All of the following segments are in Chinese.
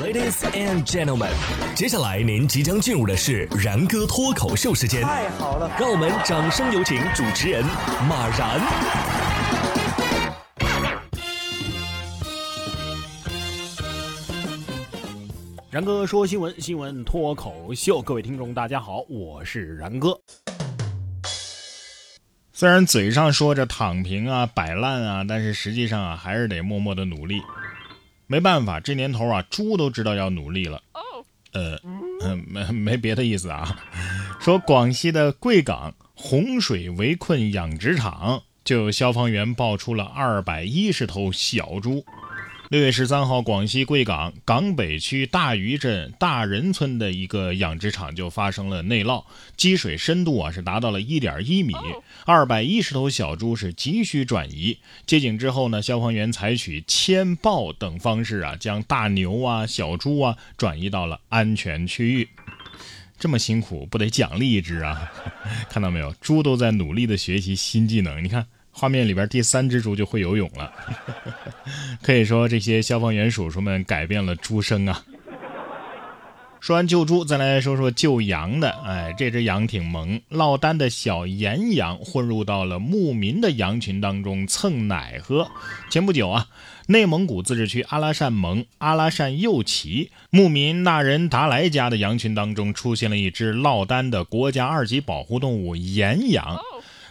Ladies and gentlemen，接下来您即将进入的是然哥脱口秀时间。太好了，让我们掌声有请主持人马然。然哥说新闻，新闻脱口秀，各位听众大家好，我是然哥。虽然嘴上说着躺平啊、摆烂啊，但是实际上啊，还是得默默的努力。没办法，这年头啊，猪都知道要努力了。呃，没没别的意思啊。说广西的贵港洪水围困养殖场，就有消防员爆出了二百一十头小猪。六月十三号，广西贵港港北区大余镇大仁村的一个养殖场就发生了内涝，积水深度啊是达到了一点一米，二百一十头小猪是急需转移。接警之后呢，消防员采取牵抱等方式啊，将大牛啊、小猪啊转移到了安全区域。这么辛苦，不得奖励一只啊？看到没有，猪都在努力的学习新技能。你看。画面里边第三只猪就会游泳了，可以说这些消防员叔叔们改变了猪生啊。说完救猪，再来说说救羊的。哎，这只羊挺萌，落单的小岩羊混入到了牧民的羊群当中蹭奶喝。前不久啊，内蒙古自治区阿拉善盟阿拉善右旗牧民纳仁达莱家的羊群当中出现了一只落单的国家二级保护动物岩羊。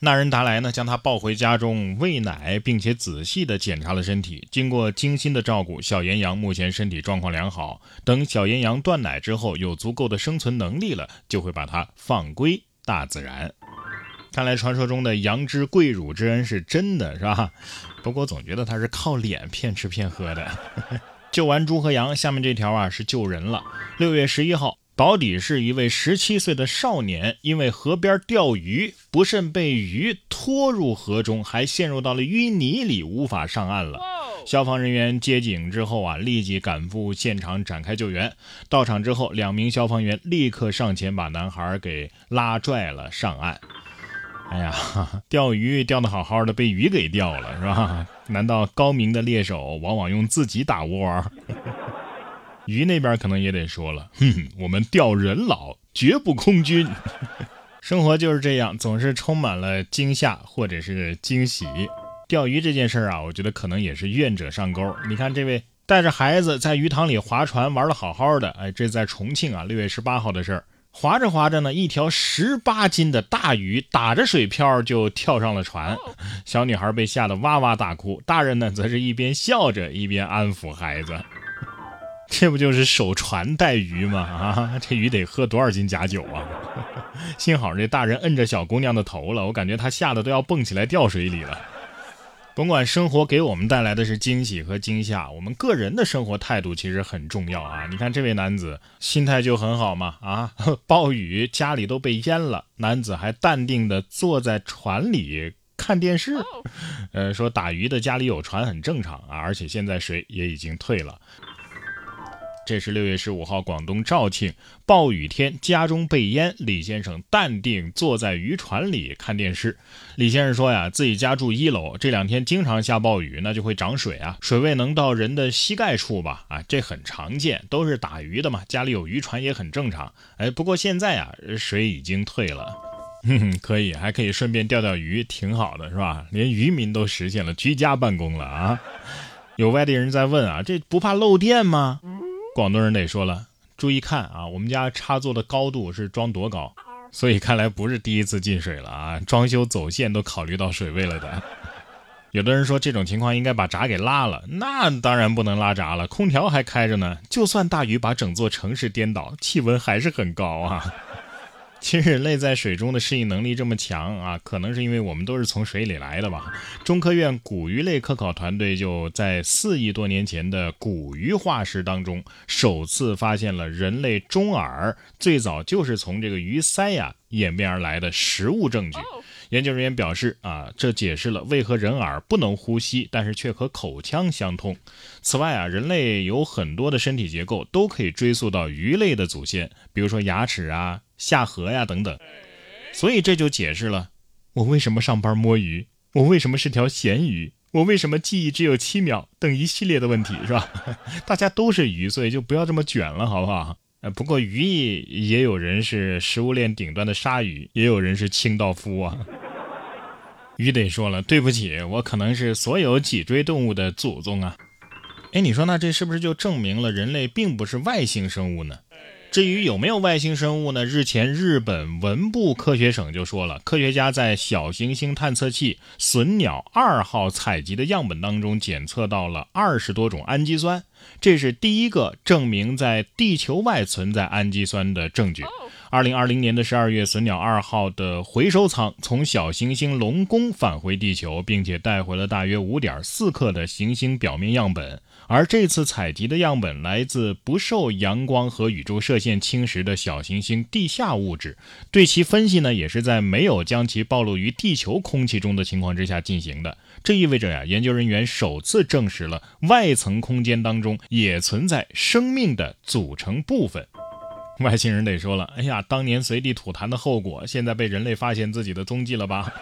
那人达来呢，将他抱回家中喂奶，并且仔细地检查了身体。经过精心的照顾，小岩羊目前身体状况良好。等小岩羊断奶之后，有足够的生存能力了，就会把它放归大自然。看来传说中的羊之跪乳之恩是真的，是吧？不过总觉得他是靠脸骗吃骗喝的。救完猪和羊，下面这条啊是救人了。六月十一号。保底是一位十七岁的少年，因为河边钓鱼，不慎被鱼拖入河中，还陷入到了淤泥里，无法上岸了。消防人员接警之后啊，立即赶赴现场展开救援。到场之后，两名消防员立刻上前把男孩给拉拽了上岸。哎呀，钓鱼钓得好好的，被鱼给钓了，是吧？难道高明的猎手往往用自己打窝？鱼那边可能也得说了，哼，我们钓人老，绝不空军。生活就是这样，总是充满了惊吓或者是惊喜。钓鱼这件事儿啊，我觉得可能也是愿者上钩。你看这位带着孩子在鱼塘里划船玩的好好的，哎，这在重庆啊，六月十八号的事儿。划着划着呢，一条十八斤的大鱼打着水漂就跳上了船，小女孩被吓得哇哇大哭，大人呢则是一边笑着一边安抚孩子。这不就是守船带鱼吗？啊，这鱼得喝多少斤假酒啊！幸好这大人摁着小姑娘的头了，我感觉她吓得都要蹦起来掉水里了。甭管生活给我们带来的是惊喜和惊吓，我们个人的生活态度其实很重要啊！你看这位男子心态就很好嘛，啊，暴雨家里都被淹了，男子还淡定地坐在船里看电视。呃，说打鱼的家里有船很正常啊，而且现在水也已经退了。这是六月十五号，广东肇庆暴雨天，家中被淹，李先生淡定坐在渔船里看电视。李先生说呀，自己家住一楼，这两天经常下暴雨，那就会涨水啊，水位能到人的膝盖处吧？啊，这很常见，都是打鱼的嘛，家里有渔船也很正常。哎，不过现在啊，水已经退了，哼哼，可以，还可以顺便钓钓鱼，挺好的，是吧？连渔民都实现了居家办公了啊！有外地人在问啊，这不怕漏电吗？广东人得说了，注意看啊，我们家插座的高度是装多高，所以看来不是第一次进水了啊，装修走线都考虑到水位了的。有的人说这种情况应该把闸给拉了，那当然不能拉闸了，空调还开着呢，就算大雨把整座城市颠倒，气温还是很高啊。其实人类在水中的适应能力这么强啊，可能是因为我们都是从水里来的吧。中科院古鱼类科考团队就在四亿多年前的古鱼化石当中，首次发现了人类中耳最早就是从这个鱼鳃呀演变而来的实物证据。研究人员表示啊，这解释了为何人耳不能呼吸，但是却和口腔相通。此外啊，人类有很多的身体结构都可以追溯到鱼类的祖先，比如说牙齿啊。下颌呀，等等，所以这就解释了我为什么上班摸鱼，我为什么是条咸鱼，我为什么记忆只有七秒？等一系列的问题是吧？大家都是鱼，所以就不要这么卷了，好不好？呃，不过鱼也有人是食物链顶端的鲨鱼，也有人是清道夫啊。鱼得说了，对不起，我可能是所有脊椎动物的祖宗啊。哎，你说那这是不是就证明了人类并不是外星生物呢？至于有没有外星生物呢？日前，日本文部科学省就说了，科学家在小行星探测器隼鸟二号采集的样本当中检测到了二十多种氨基酸，这是第一个证明在地球外存在氨基酸的证据。二零二零年的十二月，隼鸟二号的回收舱从小行星龙宫返回地球，并且带回了大约五点四克的行星表面样本。而这次采集的样本来自不受阳光和宇宙射线侵蚀的小行星地下物质，对其分析呢，也是在没有将其暴露于地球空气中的情况之下进行的。这意味着呀，研究人员首次证实了外层空间当中也存在生命的组成部分。外星人得说了，哎呀，当年随地吐痰的后果，现在被人类发现自己的踪迹了吧？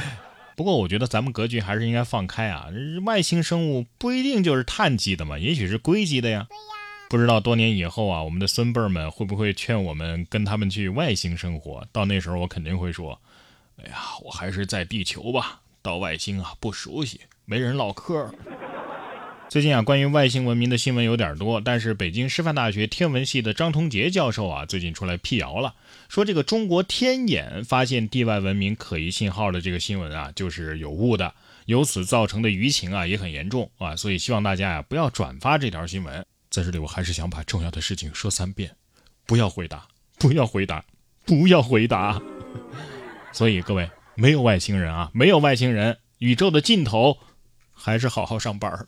不过我觉得咱们格局还是应该放开啊！外星生物不一定就是碳基的嘛，也许是硅基的呀。不知道多年以后啊，我们的孙辈儿们会不会劝我们跟他们去外星生活？到那时候我肯定会说：“哎呀，我还是在地球吧，到外星啊不熟悉，没人唠嗑。”最近啊，关于外星文明的新闻有点多，但是北京师范大学天文系的张同杰教授啊，最近出来辟谣了，说这个中国天眼发现地外文明可疑信号的这个新闻啊，就是有误的，由此造成的舆情啊也很严重啊，所以希望大家呀不要转发这条新闻。在这里，我还是想把重要的事情说三遍：不要回答，不要回答，不要回答。所以各位，没有外星人啊，没有外星人，宇宙的尽头，还是好好上班。